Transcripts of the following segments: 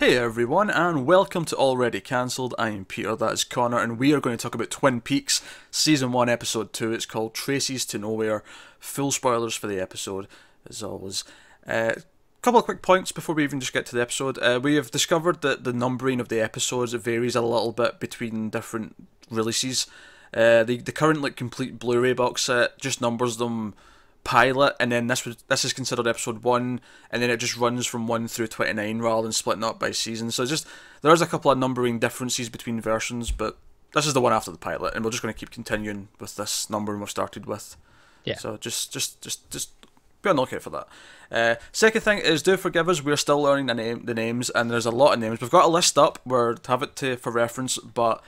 Hey everyone, and welcome to Already Cancelled. I am Peter, that is Connor, and we are going to talk about Twin Peaks, Season 1, Episode 2. It's called Traces to Nowhere. Full spoilers for the episode, as always. A uh, couple of quick points before we even just get to the episode. Uh, we have discovered that the numbering of the episodes varies a little bit between different releases. Uh, the, the current like complete Blu-ray box set just numbers them pilot, and then this was this is considered episode one, and then it just runs from one through twenty nine rather than splitting up by season. So just there's a couple of numbering differences between versions, but this is the one after the pilot, and we're just going to keep continuing with this numbering we've started with. Yeah. So just just just just be on the lookout for that. Uh, second thing is do forgive us. We're still learning the name the names, and there's a lot of names. We've got a list up. We're have it to for reference, but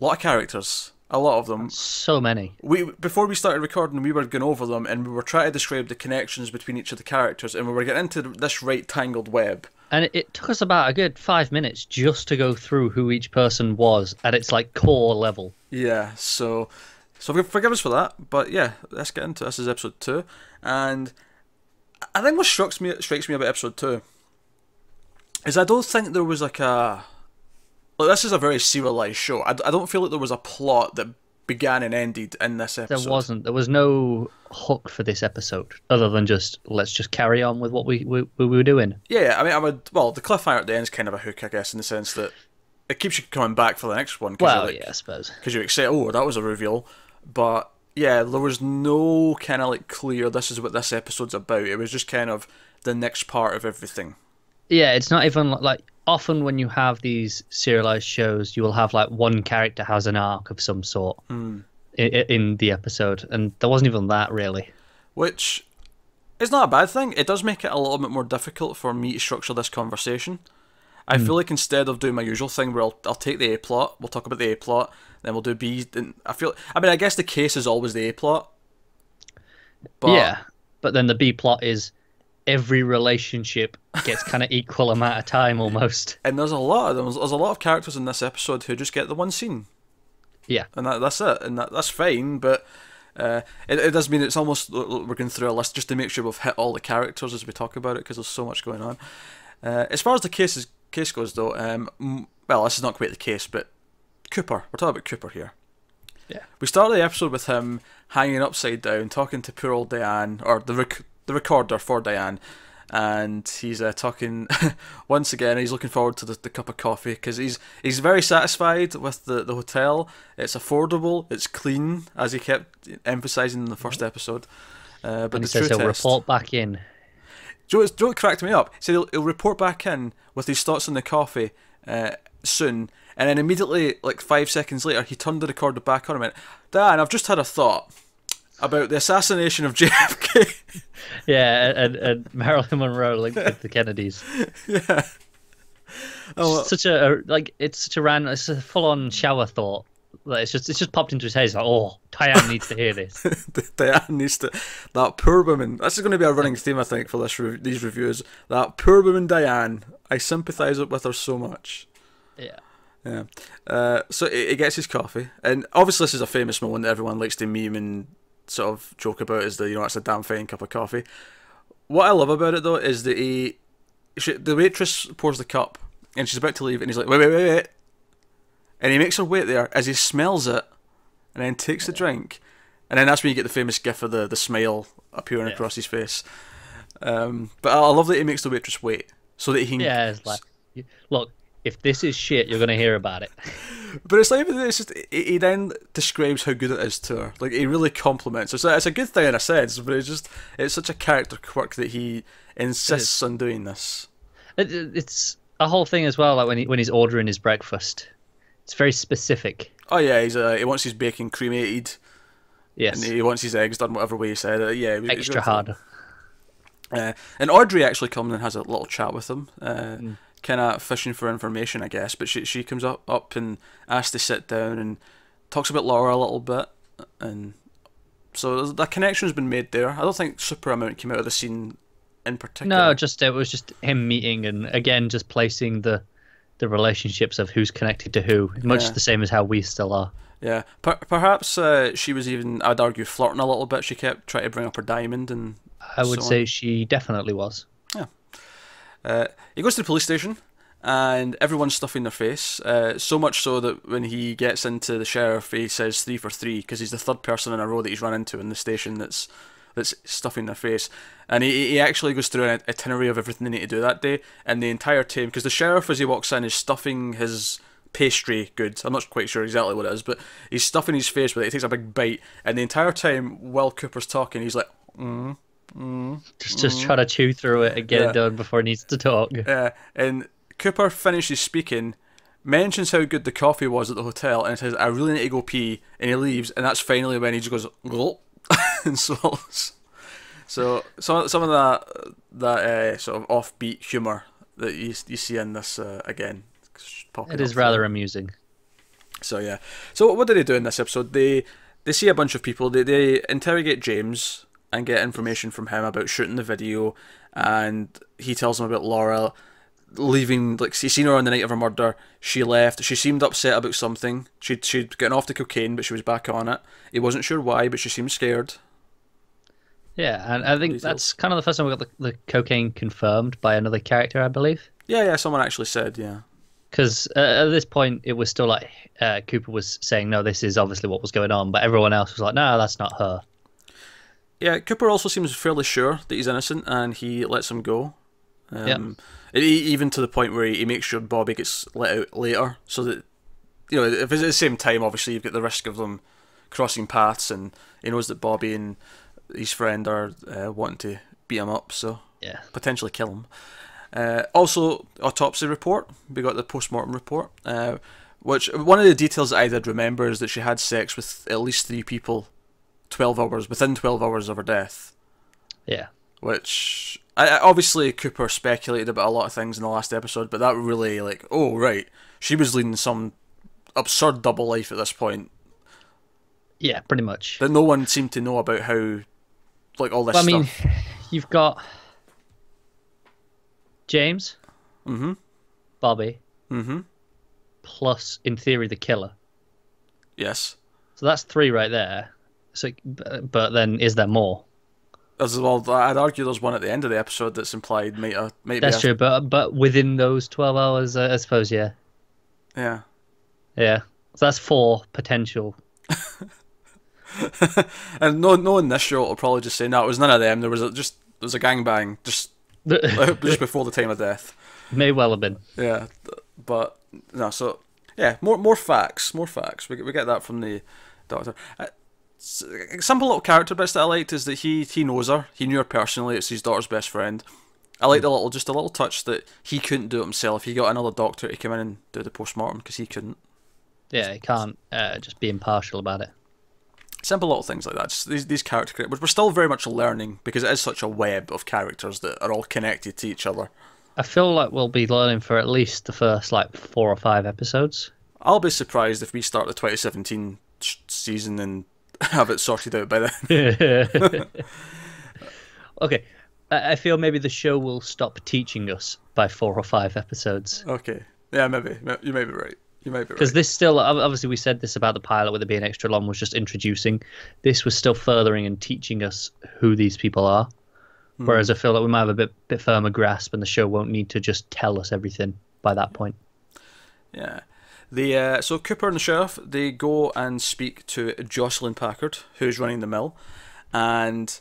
a lot of characters a lot of them. So many. We before we started recording, we were going over them, and we were trying to describe the connections between each of the characters, and we were getting into this right tangled web. And it took us about a good five minutes just to go through who each person was at its like core level. Yeah, so so forgive us for that, but yeah, let's get into this. this is episode two, and I think what strikes me strikes me about episode two is I don't think there was like a Look, this is a very serialized show. I, I don't feel like there was a plot that began and ended in this episode. There wasn't. There was no hook for this episode other than just let's just carry on with what we we, we were doing. Yeah, I mean, I would. Well, the cliffhanger at the end is kind of a hook, I guess, in the sense that it keeps you coming back for the next one. Well, like, yeah, I suppose. Because you're excited. Oh, that was a reveal, but yeah, there was no kind of like clear. This is what this episode's about. It was just kind of the next part of everything. Yeah, it's not even like often when you have these serialized shows, you will have like one character has an arc of some sort mm. in, in, the episode, and there wasn't even that really. Which is not a bad thing. It does make it a little bit more difficult for me to structure this conversation. I mm. feel like instead of doing my usual thing where I'll, I'll take the A plot, we'll talk about the A plot, then we'll do B. Then I feel. I mean, I guess the case is always the A plot. But, yeah, but then the B plot is every relationship gets kind of equal amount of time almost. And there's a lot of them. There's a lot of characters in this episode who just get the one scene. Yeah, and that, that's it, and that, that's fine. But uh, it, it does mean it's almost we're going through a list just to make sure we've hit all the characters as we talk about it because there's so much going on. Uh, as far as the case case goes, though, um, well, this is not quite the case, but Cooper. We're talking about Cooper here. Yeah. We started the episode with him hanging upside down, talking to poor old Diane, or the rec- the recorder for Diane, and he's uh, talking once again. He's looking forward to the, the cup of coffee because he's he's very satisfied with the, the hotel. It's affordable, it's clean, as he kept emphasizing in the first mm-hmm. episode. Uh, but and he says he'll test, report back in. Joe, Joe cracked me up. He said he'll, he'll report back in with his thoughts on the coffee uh, soon, and then immediately, like five seconds later, he turned the recorder back on and went, "Diane, I've just had a thought." About the assassination of JFK. yeah, and, and Marilyn Monroe linked with the Kennedys. Yeah. Oh, well. such a, like it's such a random, it's a full-on shower thought. Like it's just it's just popped into his head. He's like, oh, Diane needs to hear this. Diane needs to. That poor woman. This is going to be a running theme, I think, for this re- these reviews. That poor woman, Diane. I sympathise with her so much. Yeah. Yeah. Uh, so he, he gets his coffee, and obviously this is a famous moment that everyone likes to meme and sort of joke about is that you know it's a damn fine cup of coffee. What I love about it though is that he, she, the waitress pours the cup and she's about to leave and he's like wait wait wait wait, and he makes her wait there as he smells it, and then takes the drink, and then that's when you get the famous gif of the the smile appearing yeah. across his face. Um, but I love that he makes the waitress wait so that he can. Yeah, like, look, if this is shit, you're gonna hear about it. But it's like it's just he then describes how good it is to her. Like he really compliments her. So it's a good thing in a sense, but it's just it's such a character quirk that he insists on doing this. It, it's a whole thing as well. Like when he when he's ordering his breakfast, it's very specific. Oh yeah, he's uh, he wants his bacon cremated. Yes, and he wants his eggs done whatever way he said it. Yeah, extra hard. Uh, and Audrey actually comes and has a little chat with him. Uh, mm kind of fishing for information, I guess. But she she comes up up and asks to sit down and talks about Laura a little bit, and so that connection's been made there. I don't think super amount came out of the scene in particular. No, just it was just him meeting and again just placing the the relationships of who's connected to who, much yeah. the same as how we still are. Yeah, per- perhaps uh, she was even, I'd argue, flirting a little bit. She kept trying to bring up her diamond, and I would so say she definitely was. Uh, he goes to the police station, and everyone's stuffing their face. Uh, so much so that when he gets into the sheriff, he says three for three because he's the third person in a row that he's run into in the station that's that's stuffing their face. And he, he actually goes through an itinerary of everything they need to do that day, and the entire team, because the sheriff as he walks in is stuffing his pastry goods. I'm not quite sure exactly what it is, but he's stuffing his face with it. He takes a big bite, and the entire time while Cooper's talking, he's like, mm, mm, just just mm. try to chew through it and get yeah. it done before he needs to talk. Yeah, and Cooper finishes speaking, mentions how good the coffee was at the hotel, and says, "I really need to go pee," and he leaves, and that's finally when he just goes gulp and swallows. So some some of that that uh, sort of offbeat humour that you you see in this uh, again. It is rather there. amusing. So yeah. So what do they do in this episode? They they see a bunch of people. They they interrogate James and get information from him about shooting the video, and he tells them about Laura leaving like he seen her on the night of her murder she left she seemed upset about something she'd she'd gotten off the cocaine but she was back on it. He wasn't sure why but she seemed scared. Yeah and i think that's kind of the first time we got the, the cocaine confirmed by another character i believe. Yeah yeah someone actually said yeah. Because uh, at this point it was still like uh, cooper was saying no this is obviously what was going on but everyone else was like no that's not her yeah cooper also seems fairly sure that he's innocent and he lets him go um, yeah even to the point where he makes sure Bobby gets let out later, so that you know if it's at the same time, obviously you've got the risk of them crossing paths, and he knows that Bobby and his friend are uh, wanting to beat him up, so yeah, potentially kill him. Uh, also, autopsy report. We got the post mortem report. Uh, which one of the details that I did remember is that she had sex with at least three people, twelve hours within twelve hours of her death. Yeah. Which I, obviously Cooper speculated about a lot of things in the last episode, but that really like, oh right, she was leading some absurd double life at this point. Yeah, pretty much. That no one seemed to know about how, like all this. Well, I mean, stuff. you've got James, mm-hmm. Bobby, mm-hmm. plus in theory the killer. Yes. So that's three right there. So, but then is there more? as well. I'd argue there's one at the end of the episode that's implied might uh, That's true, but but within those twelve hours, uh, I suppose, yeah. Yeah. Yeah. So that's four potential. and no, no in this show will probably just say no. It was none of them. There was a, just there was a gangbang just just before the time of death. May well have been. Yeah, but no. So yeah, more more facts, more facts. We we get that from the doctor. Simple little character bits that I liked is that he he knows her. He knew her personally. It's his daughter's best friend. I liked a little, just a little touch that he couldn't do it himself. He got another doctor to come in and do the post mortem because he couldn't. Yeah, he can't uh, just be impartial about it. Simple little things like that. Just these these character, but we're still very much learning because it is such a web of characters that are all connected to each other. I feel like we'll be learning for at least the first like four or five episodes. I'll be surprised if we start the 2017 season and have it sorted out by then. okay. I feel maybe the show will stop teaching us by four or five episodes. Okay. Yeah, maybe. You may be right. You may be right. Because this still, obviously, we said this about the pilot with it being extra long was just introducing. This was still furthering and teaching us who these people are. Hmm. Whereas I feel like we might have a bit bit firmer grasp, and the show won't need to just tell us everything by that point. Yeah. The uh, so Cooper and the sheriff they go and speak to Jocelyn Packard, who's running the mill, and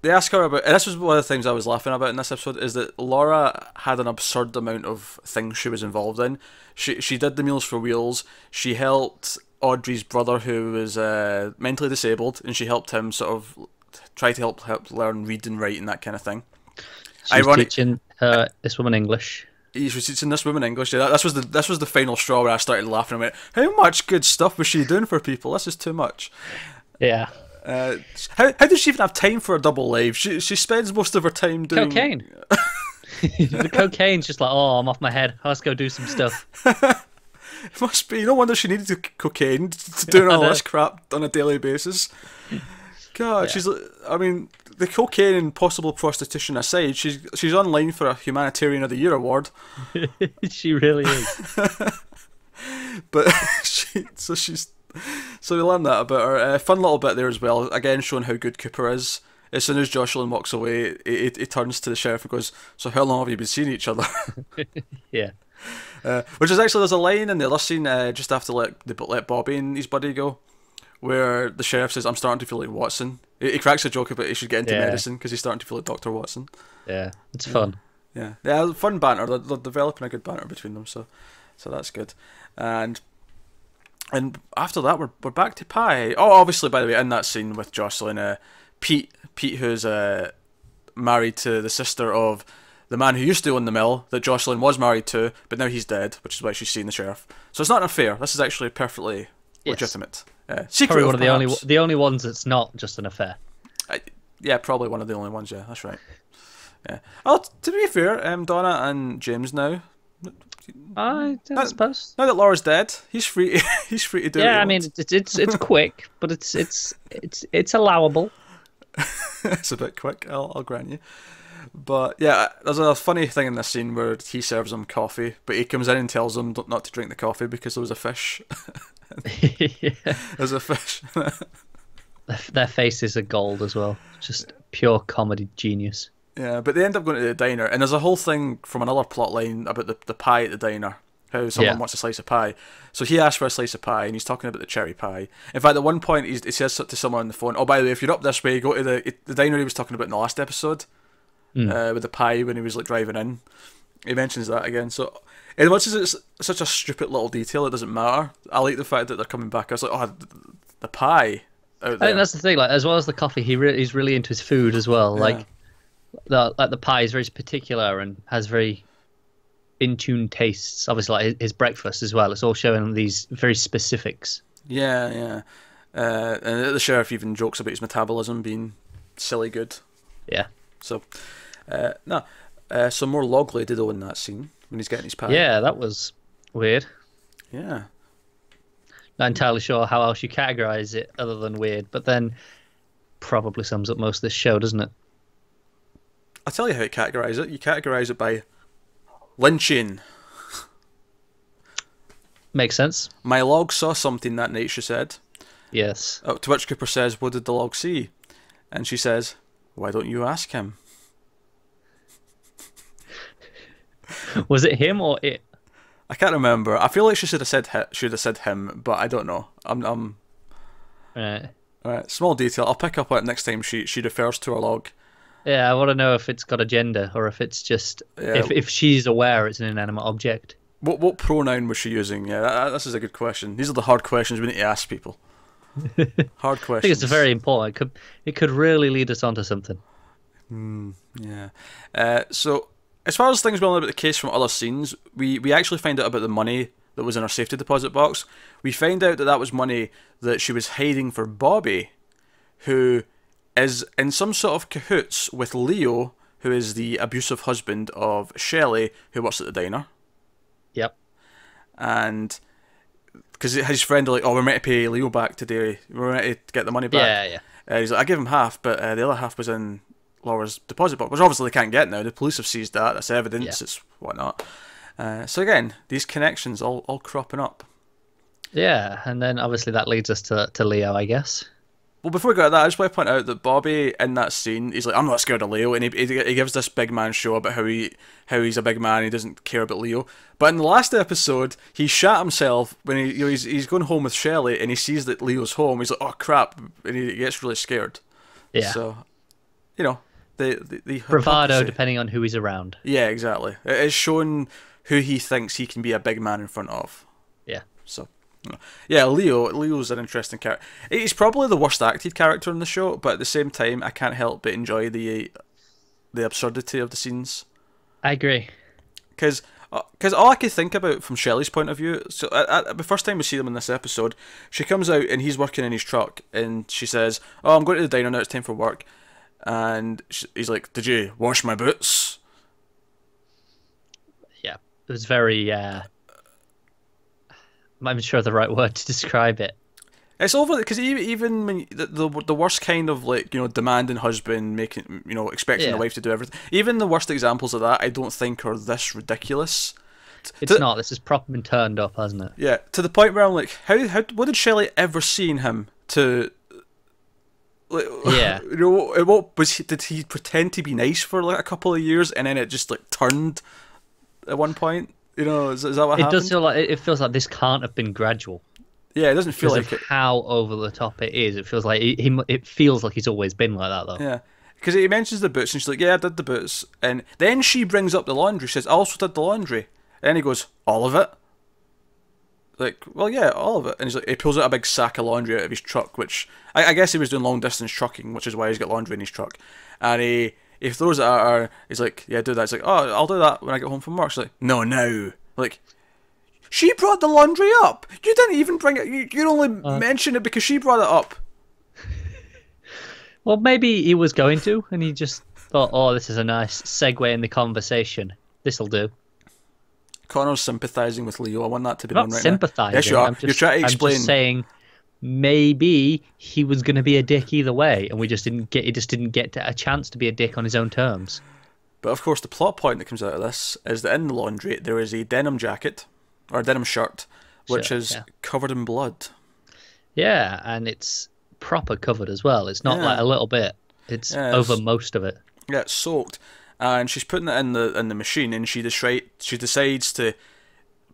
they ask her about. And this was one of the things I was laughing about in this episode is that Laura had an absurd amount of things she was involved in. She she did the Meals for Wheels. She helped Audrey's brother who was uh, mentally disabled, and she helped him sort of try to help help learn read and write and that kind of thing. She's Ironic- teaching her this woman English he was teaching this woman English. Yeah, this was the this was the final straw where I started laughing. I went, "How much good stuff was she doing for people? This is too much." Yeah. Uh, how how does she even have time for a double life? She she spends most of her time doing cocaine. the cocaine's just like, oh, I'm off my head. Let's go do some stuff. it must be. No wonder she needed to cocaine to doing all this crap on a daily basis. God, yeah. she's. I mean, the cocaine and possible prostitution aside, she's she's online for a Humanitarian of the Year award. she really is. but she, so she's, so we learned that about her. Uh, fun little bit there as well. Again, showing how good Cooper is. as soon as Jocelyn walks away, he, he, he turns to the sheriff and goes, "So how long have you been seeing each other?" Yeah. Uh, which is actually there's a line in the other scene uh, just after let the let Bobby and his buddy go, where the sheriff says, "I'm starting to feel like Watson." He, he cracks a joke about he should get into Yeah. medicine because he's starting to feel like Doctor Watson. Yeah. It's fun. Yeah, yeah, fun banter. They're, they're developing a good banter between them, so so that's good. And and after that, we're we're back to Pie. Oh, obviously, by the way, in that scene with Jocelyn, uh, Pete Pete, who's uh, married to the sister of the man who used to own the mill that Jocelyn was married to, but now he's dead, which is why she's seeing the sheriff. So it's not an affair. This is actually perfectly Yes. legitimate. Uh, secret, Probably one of the only the only ones that's not just an affair. I, yeah, probably one of the only ones. Yeah, that's right. Yeah. Oh, to be fair, um, Donna and James now. I, That- suppose. Now that Laura's dead, he's free. he's free to do. Yeah, I mean it's it's it's quick, but it's it's it's it's allowable. it's a bit quick. I'll, I'll grant you. But yeah, there's a funny thing in this scene where he serves him coffee, but he comes in and tells him not to drink the coffee because there was a fish. yeah. There's a fish. Their, their faces are gold as well. Just pure comedy genius. yeah, but they end up going to the diner, and there's a whole thing from another plot line about the, the pie at the diner. How someone Yeah. wants a slice of pie. So he asks for a slice of pie, and he's talking about the cherry pie. In fact, at one point, he's, he says to someone on the phone, "Oh, by the way, if you're up this way, go to the the diner he was talking about in the last episode, uh, with the pie when he was like driving in." He mentions that again. So, as much as it's such a stupid little detail, it doesn't matter. I like the fact that they're coming back. I was like, "Oh, the, pie out I think that's the thing. Like as well as the coffee, he re- he's really into his food as well. Like the like the pie is very particular and has very in tune tastes. Obviously, like his, breakfast as well. It's all showing these very specifics. Yeah, yeah. Uh, and the sheriff even jokes about his metabolism being silly good. Yeah. So, uh, no, uh, some more log lady though in that scene when he's getting his pie. Yeah, that was weird. yeah. Not entirely sure how else you categorize it other than weird, but then probably sums up most of this show, doesn't it? I'll tell you how you categorise it. You categorise it by Lynchian. Makes sense. My log saw something that night, she said. Yes. Uh, to which Cooper says, What did the log see? And she says, Why don't you ask him? Was it him or it? I can't remember. I feel like she should have said should have said him, but I don't know. I'm I'm Right. Alright, small detail. I'll pick up on it next time she she refers to her log. Yeah, I want to know if it's got a gender or if it's just Yeah. if if she's aware it's an inanimate object. What what pronoun was she using? Yeah, that, this is a good question. These are the hard questions we need to ask people. hard questions. I think it's very important. It could it could really lead us onto something. Yeah. Uh, so, as far as things we know about the case from other scenes, we, we actually find out about the money that was in her safety deposit box. We find out that that was money that she was hiding for Bobby, who is in some sort of cahoots with Leo, who is the abusive husband of Shelley, who works at the diner. Yep. And because his friend are like, oh, we're meant to pay Leo back today. We're meant to get the money back. Yeah, yeah. Uh, he's like, I give him half, but uh, the other half was in Laura's deposit box, which obviously they can't get now. The police have seized that. That's evidence. Yeah. It's whatnot. Uh, so again, these connections all, all cropping up. Yeah, and then obviously that leads us to to Leo, I guess. Well, before we go to that, I just want to point out that Bobby in that scene, he's like, "I'm not scared of Leo," and he, he, he gives this big man show about how he how he's a big man, he doesn't care about Leo. But in the last episode, he shat himself when he you know, he's he's going home with Shelley, and he sees that Leo's home. He's like, "Oh crap!" and he gets really scared. Yeah. So, you know, the the, the Bravado, hypocrisy. depending on who he's around. Yeah, exactly. It is showing who he thinks he can be a big man in front of. Yeah. So, yeah, Leo. Leo's an interesting character. He's probably the worst acted character in the show, but at the same time, I can't help but enjoy the the absurdity of the scenes. I agree. Because because uh, all I could think about from Shelley's point of view, so at, at the first time we see them in this episode, she comes out and he's working in his truck, and she says, "Oh, I'm going to the diner now. It's time for work." And she, he's like, "Did you wash my boots?" Yeah. It was very uh I'm not sure the right word to describe it. It's over because even even when the, the the worst kind of like you know demanding husband making you know expecting the wife to do everything. Even the worst examples of that, I don't think are this ridiculous. It's To- not. This has proper been turned up, hasn't it? Yeah, to the point where I'm like, how how what did Shelley ever see in him to Like, Yeah. You know, what was he, did he pretend to be nice for like a couple of years and then it just like turned at one point? You know, is, is that what happened? It happened? does feel like it feels like this can't have been gradual yeah, it doesn't feel like it. how over the top it is. It feels like he, he it feels like he's always been like that though. Yeah. Because he mentions the boots and she's like, yeah, I did the boots. And then she brings up the laundry. She says, I also did the laundry. And he goes, all of it? Like, well, yeah, all of it. And he's like, he pulls out a big sack of laundry out of his truck, which I, I guess he was doing long distance trucking, which is why he's got laundry in his truck. And he he those are, her. He's like, yeah, do that. It's like, oh, I'll do that when I get home from work. She's like, no, no. Like, she brought the laundry up. You didn't even bring it. You, you only uh. mentioned it because she brought it up. Well, maybe he was going to, and he just thought, "Oh, this is a nice segue in the conversation. This'll do." Connor's sympathising with Leo. I want that to be I'm known right sympathising. now. Yes, you are. I'm just, You're trying to explain. I'm just saying, maybe he was going to be a dick either way, and we just didn't get. He just didn't get a chance to be a dick on his own terms. But of course, the plot point that comes out of this is that in the laundry there is a denim jacket or a denim shirt, which Shirt, is yeah. covered in blood. Yeah, and it's proper covered as well. It's not Yeah. like a little bit. It's Yeah, over it's- most of it. Yeah, it's soaked, and she's putting it in the in the machine, and she decide she decides to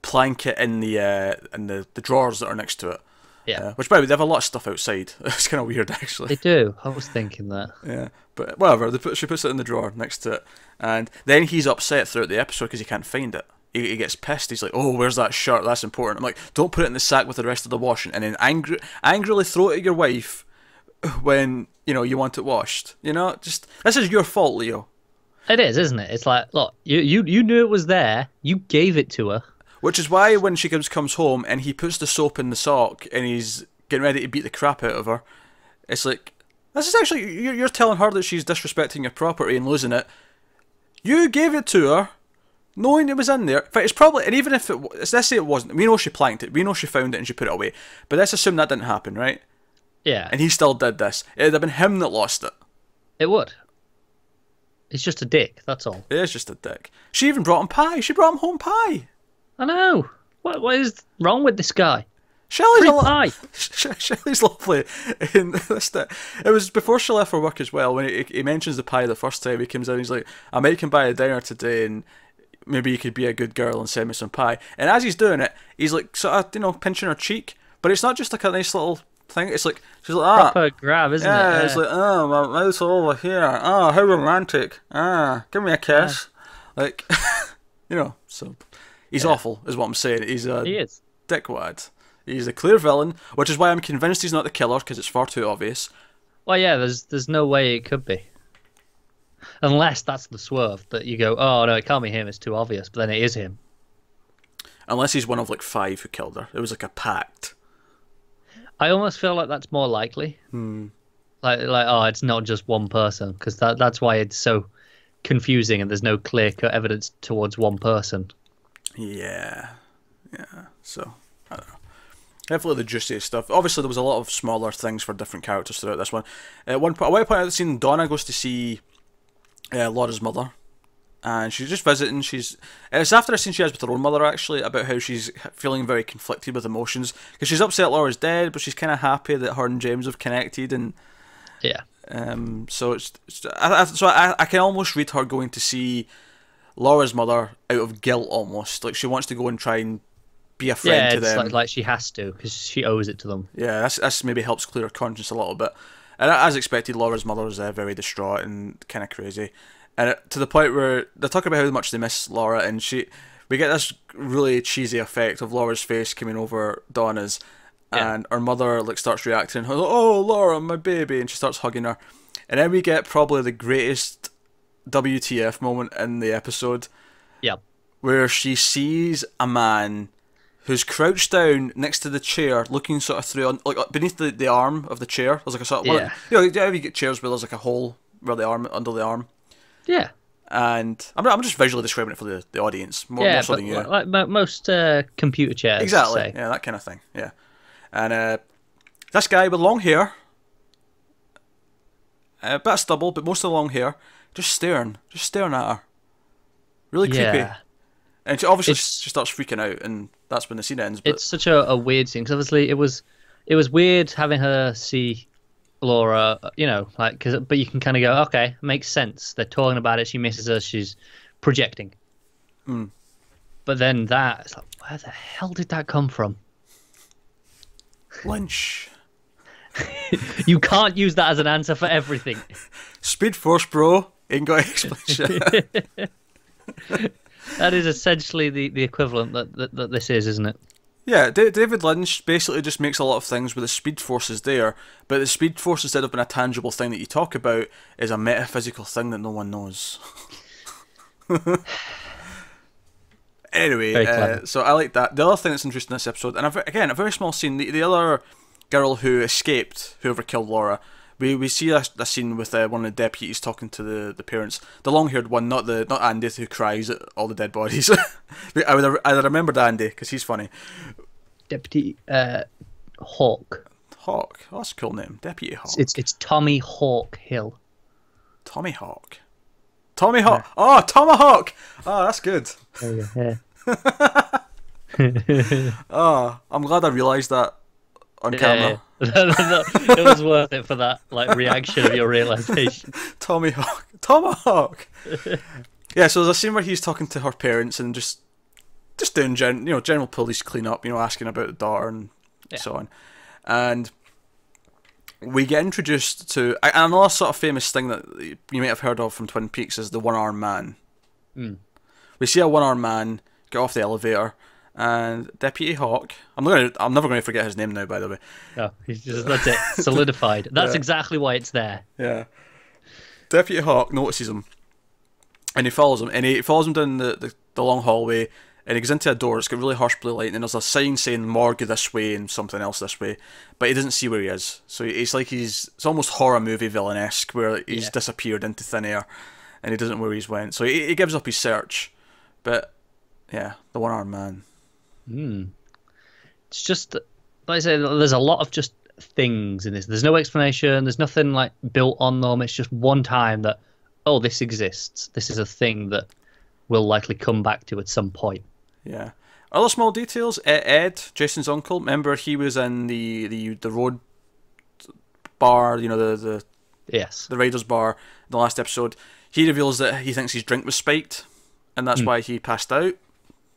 plank it in the uh, in the, the drawers that are next to it. Yeah, Uh, which by the way, they have a lot of stuff outside. It's kind of weird actually. they do. I was thinking that. Yeah, but whatever. They put, she puts it in the drawer next to it, and then he's upset throughout the episode because he can't find it. He, he gets pissed. He's like, "Oh, where's that shirt? That's important." I'm like, "Don't put it in the sack with the rest of the washing," and then angry, angrily throw it at your wife when you know you want it washed. You know, just this is your fault, Leo. It is, isn't it? It's like, look, you you you knew it was there. You gave it to her. Which is why when she comes comes home and he puts the soap in the sock and he's getting ready to beat the crap out of her, it's like this is actually you're, you're telling her that she's disrespecting your property and losing it. You gave it to her, knowing it was in there. In fact, it's probably and even if it let's say it wasn't, we know she planked it, we know she found it and she put it away. But let's assume that didn't happen, right? Yeah, And he still did this. It'd have been him that lost it. it would. It's just a dick. That's all. It is just a dick. She even brought him pie. She brought him home pie. I know. What what is wrong with this guy? Shelley's a lo-. Shelley's lovely. In this, it was before she left for work as well. When he, he mentions the pie the first time, he comes in. He's like, "I might come by a dinner today, and maybe you could be a good girl and send me some pie." And as he's doing it, he's like, sort of, you know, pinching her cheek. But it's not just like a nice little thing. It's like she's like, "Ah, Proper grab, isn't yeah." it? It's like, "Oh, my mouth's over here. Oh, how romantic. Ah, give me a kiss." Like, you know. So he's awful, is what I'm saying. He's a he is. dickwad. He's a clear villain, which is why I'm convinced he's not the killer because it's far too obvious. Well, yeah. There's there's no way it could be. Unless that's the swerve that you go, oh no, it can't be him. It's too obvious. But then it is him. Unless he's one of like five who killed her. It was like a pact. I almost feel like that's more likely. Hmm. Like like oh, it's not just one person because that that's why it's so confusing and there's no clear cut evidence towards one person. Yeah. Yeah. So, I don't know. Definitely the juiciest stuff. Obviously, there was a lot of smaller things for different characters throughout this one. At one point, I want to point out the scene Donna goes to see uh, Laura's mother. And she's just visiting. She's it's after a scene she has with her own mother actually about how she's feeling very conflicted with emotions because she's upset Laura's dead, but she's kind of happy that her and James have connected and Yeah. Um, so it's, it's I, I, so I, I can almost read her going to see Laura's mother out of guilt, almost like she wants to go and try and be a friend Yeah, to them. like, like she has to because she owes it to them. yeah, that's, that's maybe helps clear her conscience a little bit. And as expected, Laura's mother is uh, very distraught and kind of crazy, and it, to the point where they're talking about how much they miss Laura, and she, we get this really cheesy effect of Laura's face coming over Donna's, Yeah. and her mother like starts reacting, oh Laura, my baby, and she starts hugging her, and then we get probably the greatest WTF moment in the episode Yeah. where she sees a man who's crouched down next to the chair, looking sort of through, on like uh, beneath the, the arm of the chair. There's like a sort of, Yeah. you know, you know, you get chairs where there's like a hole where the arm under the arm, Yeah. and I'm I'm just visually describing it for the, the audience more, yeah, more so than you. like, like most uh, computer chairs. exactly, say. yeah, that kind of thing, yeah. And uh, this guy with long hair, a bit of stubble, but most of the long hair, just staring, just staring at her, really creepy. Yeah. And she obviously It's- she starts freaking out, and that's when the scene ends. But It's such a, a weird scene because obviously it was it was weird having her see Laura, you know, like, cause, but you can kind of go, okay, makes sense. They're talking about it. She misses her. She's projecting. Mm. But then that, it's like, where the hell did that come from? Lynch. You can't use that as an answer for everything. Speed Force, bro. Ain't got explanation. That is essentially the, the equivalent that, that, that this is, isn't it? yeah, Da- David Lynch basically just makes a lot of things where the Speed Force is there, but the Speed Force, instead of being a tangible thing that you talk about, is a metaphysical thing that no one knows. anyway, uh, so I like that. The other thing that's interesting in this episode, and a, ve- again, a very small scene, the, the other girl who escaped, whoever killed Laura, we, we see a, a scene with uh, one of the deputies talking to the, the parents. The long haired one, not the not Andy who cries at all the dead bodies. I would have remembered Andy because he's funny. Deputy uh, Hawk. Hawk, oh, that's a cool name. Deputy Hawk. It's it's Tommy Hawk Hill. Tommy Hawk. Tommy Hawk. Oh, Tomahawk. Oh, that's good. Yeah. Oh, I'm glad I realised that on camera. It was worth it for that like reaction of your realization. Tommy Hawk. Tomahawk. yeah, so there's a scene where he's talking to her parents and just just doing gen, you know general police cleanup, you know, asking about the daughter and so on, and we get introduced to another sort of famous thing that you might have heard of from Twin Peaks is the one armed man. Hmm. We see a one armed man get off the elevator. And Deputy Hawk, I'm not gonna, I'm never going to forget his name now. By the way, No, he's just that's it, solidified. That's Yeah. exactly why it's there. Yeah. Deputy Hawk notices him, and he follows him, and he follows him down the, the, the long hallway, and he goes into a door. It's got really harsh blue light, and there's a sign saying "Morgue this way" and something else this way, but he doesn't see where he is. So it's like he's it's almost horror movie villainesque, where he's Yeah. disappeared into thin air, and he doesn't know where he's went. So he, he gives up his search, but yeah, the one armed man. Hmm. It's just like I say, there's a lot of just things in this. There's no explanation. There's nothing like built on them. It's just one time that oh, this exists. This is a thing that we'll likely come back to at some point. Yeah. Other small details. Ed, James's uncle. Remember, he was in the the the road bar. You know the the Yes. the Raiders bar in the last episode, he reveals that he thinks his drink was spiked, and that's hmm. why he passed out.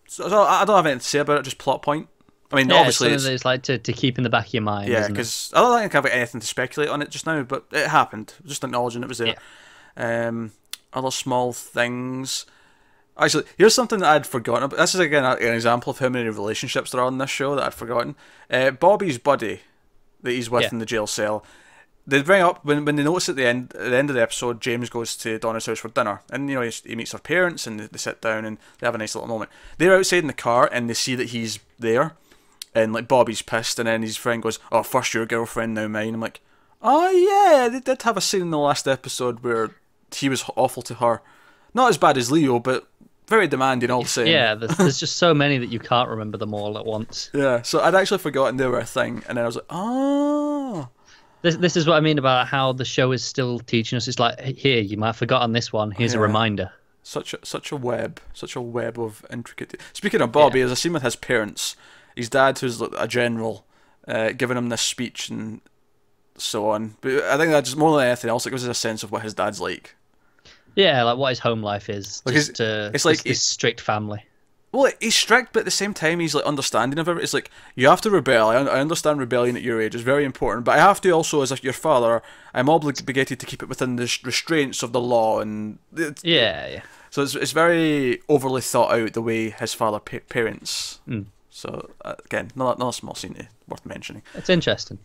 So, so I don't have anything to say about it, just plot point. I mean, Yeah, obviously, it's it's, something that it's like to, to keep in the back of your mind. yeah, because I don't think I've got anything to speculate on it just now, but it happened. Just acknowledging it was there. Um, other small things. Actually, here's something that I'd forgotten. About. This is again an example of how many relationships there are on this show that I'd forgotten. Uh, Bobby's buddy that he's with Yeah. in the jail cell. They bring up when when they notice at the end at the end of the episode, James goes to Donna's house for dinner, and you know he, he meets her parents and they, they sit down and they have a nice little moment. They're outside in the car and they see that he's there, and like Bobby's pissed, and then his friend goes, "Oh, first your girlfriend, now mine." I'm like, "Oh yeah, they did have a scene in the last episode where he was awful to her, not as bad as Leo, but very demanding all the same." yeah, there's, there's just so many that you can't remember them all at once. yeah. So I'd actually forgotten they were a thing, and then I was like, "Oh." This this is what I mean about how the show is still teaching us. It's like here, you might have forgotten this one. Here's a reminder. such a, such a web, such a web of intricate. Speaking of Bobby, Yeah. there's a scene with his parents. His dad, who's a general, uh, giving him this speech and so on. But I think that just more than anything else, it gives us a sense of what his dad's like. Yeah, like what his home life is. Like, just it's- uh, it's like this, this strict family. Well, he's strict, but at the same time, he's like understanding of it. It's like you have to rebel. I, I understand rebellion at your age is very important, but I have to also, as your father, I'm obligated to keep it within the restraints of the law. And Yeah, yeah. So it's, it's very overly thought out the way his father pa- parents. Mm. So uh, again, not a small scene worth mentioning. It's interesting.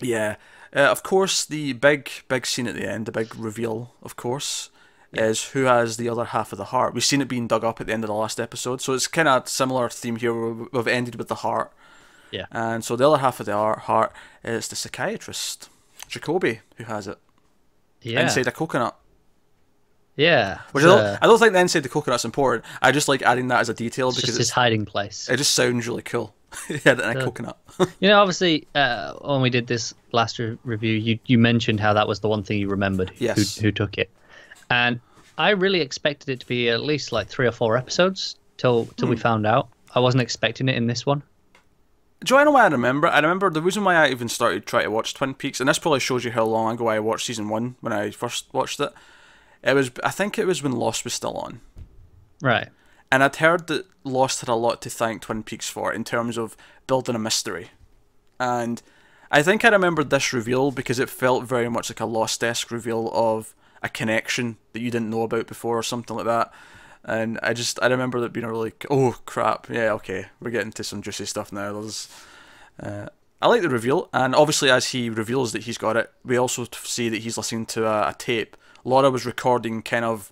Yeah, uh, of course the big big scene at the end, the big reveal, of course, is who has the other half of the heart. We've seen it being dug up at the end of the last episode, so it's kind of similar theme here. We've ended with the heart, Yeah. and so the other half of the heart, is the psychiatrist, Jacoby, who has it Yeah. inside a coconut. yeah. Which it's, I don't, I don't think the inside the coconut's important. I just like adding that as a detail it's because it's his hiding place. It just sounds really cool. yeah, in a Yeah. coconut. You know, obviously, uh, when we did this last re- review, you you mentioned how that was the one thing you remembered. Yes. Who, who took it? And I really expected it to be at least like three or four episodes till till Hmm. we found out. I wasn't expecting it in this one. Do you know why I remember? I remember the reason why I even started trying to watch Twin Peaks, and this probably shows you how long ago I watched season one when I first watched it. It was, I think it was when Lost was still on. Right. And I'd heard that Lost had a lot to thank Twin Peaks for in terms of building a mystery. And I think I remembered this reveal because it felt very much like a Lost esque reveal of a connection that you didn't know about before or something like that. And I just I remember that being a really oh crap yeah okay we're getting to some juicy stuff now. There's uh, I like the reveal, and obviously as he reveals that he's got it, we also see that he's listening to a, a tape. Laura was recording kind of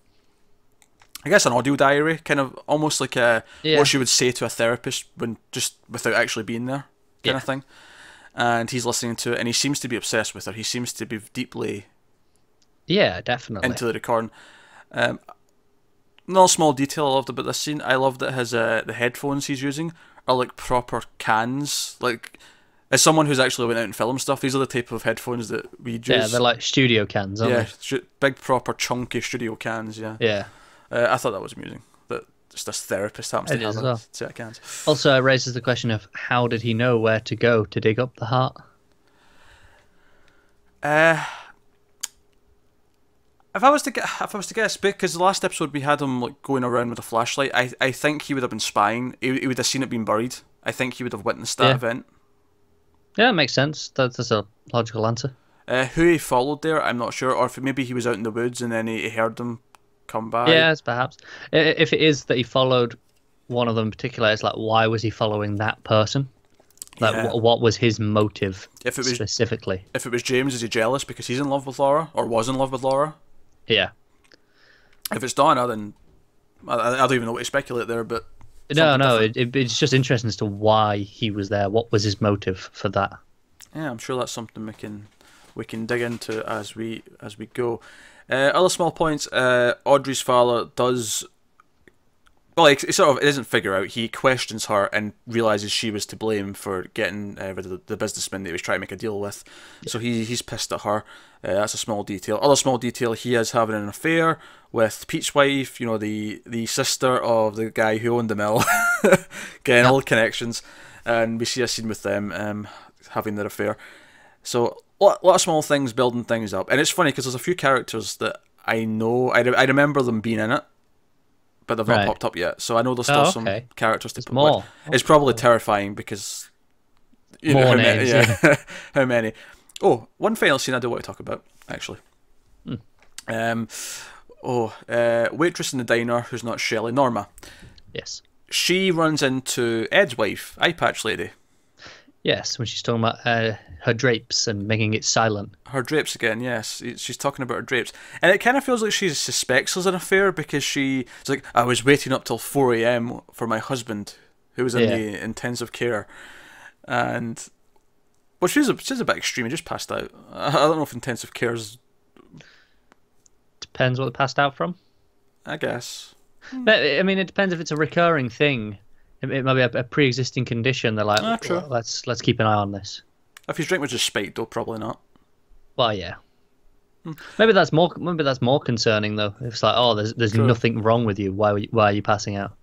I guess an audio diary, kind of almost like a Yeah. what she would say to a therapist when just without actually being there, kind Yeah. of thing. And he's listening to it, and he seems to be obsessed with her. He seems to be deeply Yeah, definitely. into the recording. Um, another small detail I loved about this scene. I love that his uh, the headphones he's using are like proper cans. Like as someone who's actually went out and filmed stuff, these are the type of headphones that we use. yeah, they're like studio cans, aren't yeah, they? big proper chunky studio cans. Yeah, Yeah. uh, I thought that was amusing. That just this therapist happens It to have a well. set of cans. Also, it raises the question of how did he know where to go to dig up the heart? Uh, if I was to get, if I was to guess, because the last episode we had him like going around with a flashlight, I I think he would have been spying. He, he would have seen it being buried. I think he would have witnessed that Yeah. event. Yeah, it makes sense. That's, that's a logical answer. Uh, who he followed there, I'm not sure, or if maybe he was out in the woods and then he, he heard them come by. Yes, perhaps. If it is that he followed one of them in particular, it's like, why was he following that person? Like, Yeah. wh- what was his motive If it was specifically? if it was James, is he jealous because he's in love with Laura or was in love with Laura? Yeah. If it's Donna, then I, I don't even know what to speculate there. But No, no, it, it, it's just interesting as to why he was there. What was his motive for that? yeah, I'm sure that's something we can we can dig into as we as we go. Uh, other small points. Uh, Audrey's father does. Well, he he sort of it doesn't figure out. He questions her and realizes she was to blame for getting uh, rid of the, the businessman that he was trying to make a deal with. So he he's pissed at her. Uh, that's a small detail. Other small detail. He is having an affair with Pete's wife. You know the the sister of the guy who owned the mill. Getting all the connections, and we see a scene with them um, having their affair. So a lot, lot of small things building things up, and it's funny because there's a few characters that I know. I, re- I remember them being in it, but they've not popped up yet. So I know there's still Oh, some okay. characters to There's put. more. It's probably terrifying because you More how names, many, yeah, how many. Oh, one final scene I do want to talk about actually. Hmm. Um, oh, uh, waitress in the diner who's not Shelley, Norma. Yes. She runs into Ed's wife, Eye Patch Lady. Yes, when she's talking about uh, her drapes and making it silent. Her drapes again, yes. She's talking about her drapes. And it kind of feels like she suspects there's an affair because she, it's like, I was waiting up till 4 a.m. for my husband who was in Yeah. the intensive care. And, well, she's a, she's a bit extreme. He just passed out. I I don't know if intensive care's, Depends what they passed out from. I guess. But, I mean, it depends if it's a recurring thing. It, it might be a, a pre-existing condition. They're like, Ah, "Well, let's let's keep an eye on this. If his drink was just spiked, though, probably not. Well, yeah. Hmm. Maybe that's more. Maybe that's more concerning though. If it's like, oh, there's there's True. nothing wrong with you. Why you, why are you passing out?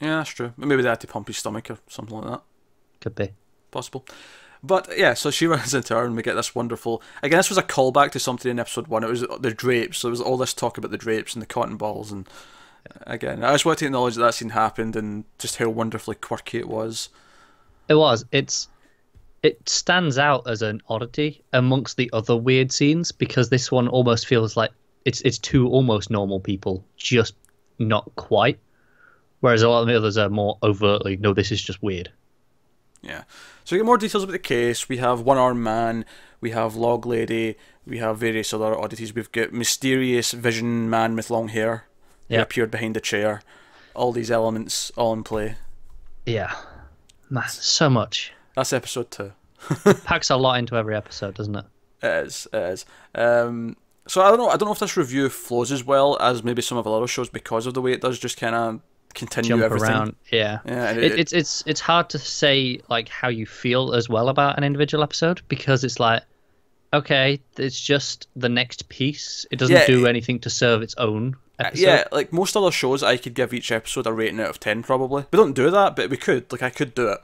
Yeah, that's true. Maybe they had to pump his stomach or something like that. Could be. possible. But yeah, so she runs into her, and we get this wonderful. Again, this was a callback to something in episode one. It was the drapes. So it was all this talk about the drapes and the cotton balls, and again, I just want to acknowledge that that scene happened and just how wonderfully quirky it was. It was. It's. It stands out as an oddity amongst the other weird scenes because this one almost feels like it's it's two almost normal people, just not quite. Whereas a lot of the others are more overtly, no, this is just weird. Yeah. So we get more details about the case. We have one armed man. We have log lady. We have various other oddities. We've got mysterious vision man with long hair. Who Yeah. appeared behind a chair. All these elements all in play. Yeah, man, so much. That's episode two. Packs a lot into every episode, doesn't it? It is, it is. Um, so I don't know. I don't know if this review flows as well as maybe some of the other shows because of the way it does just kind of continue Jump everything. around, yeah. Yeah, it, it- it's it's it's hard to say like how you feel as well about an individual episode because it's like okay it's just the next piece it doesn't Yeah, do anything to serve its own Uh, episode Yeah, like most other shows, I could give each episode a rating out of ten. Probably we don't do that, but we could. Like I could do it.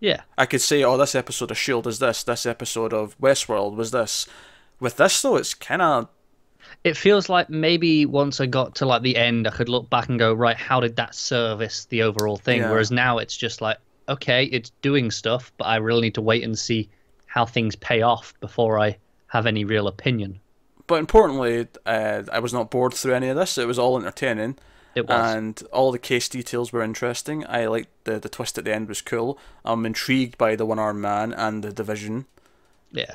Yeah. I could say, oh, this episode of Shield is this, this episode of Westworld was this. With this though, it's kind of It feels like maybe once I got to like the end, I could look back and go, right, how did that service the overall thing? Yeah. Whereas now it's just like, okay, it's doing stuff, but I really need to wait and see how things pay off before I have any real opinion. But importantly, uh, I was not bored through any of this. It was all entertaining, It was. and all the case details were interesting. I liked the the twist at the end was cool. I'm intrigued by the one armed man and the division. Yeah.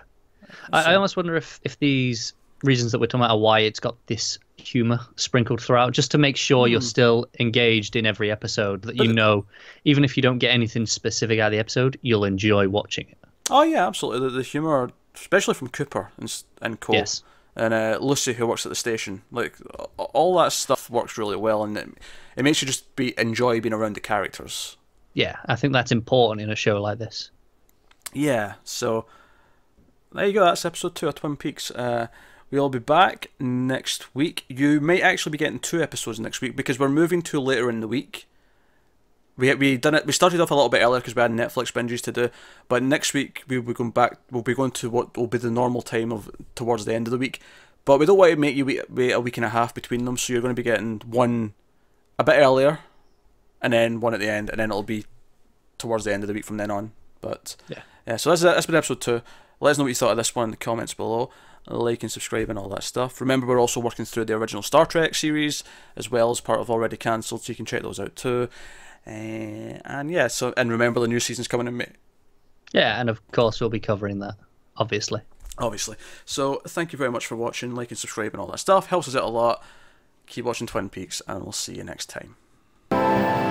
I, I almost wonder if, if these reasons that we're talking about are why it's got this humor sprinkled throughout, just to make sure you're still engaged in every episode, that you know, even if you don't get anything specific out of the episode, you'll enjoy watching it. Oh yeah, absolutely. The, the humor, especially from Cooper and and Cole. Yes. And uh, Lucy, who works at the station, like all that stuff works really well, and it, it makes you just be enjoy being around the characters. Yeah, I think that's important in a show like this. Yeah, so there you go. That's episode two of Twin Peaks. Uh, we'll be back next week. You may actually be getting two episodes next week because we're moving to later in the week. We we done it. We started off a little bit earlier because we had Netflix binges to do. But next week we'll be going back. We'll be going to what will be the normal time of towards the end of the week. But we don't want to make you wait, wait a week and a half between them. So you're going to be getting one a bit earlier, and then one at the end, and then it'll be towards the end of the week from then on. But Yeah. yeah, so that's that's been episode two. Let us know what you thought of this one in the comments below. Like and subscribe and all that stuff. Remember, we're also working through the original Star Trek series as well as part of already cancelled, so you can check those out too. Uh, and yeah, so and remember the new season's coming in May, Yeah, and of course we'll be covering that, obviously. obviously. So thank you very much for watching, like and subscribe and all that stuff. Helps us out a lot. Keep watching Twin Peaks, and we'll see you next time.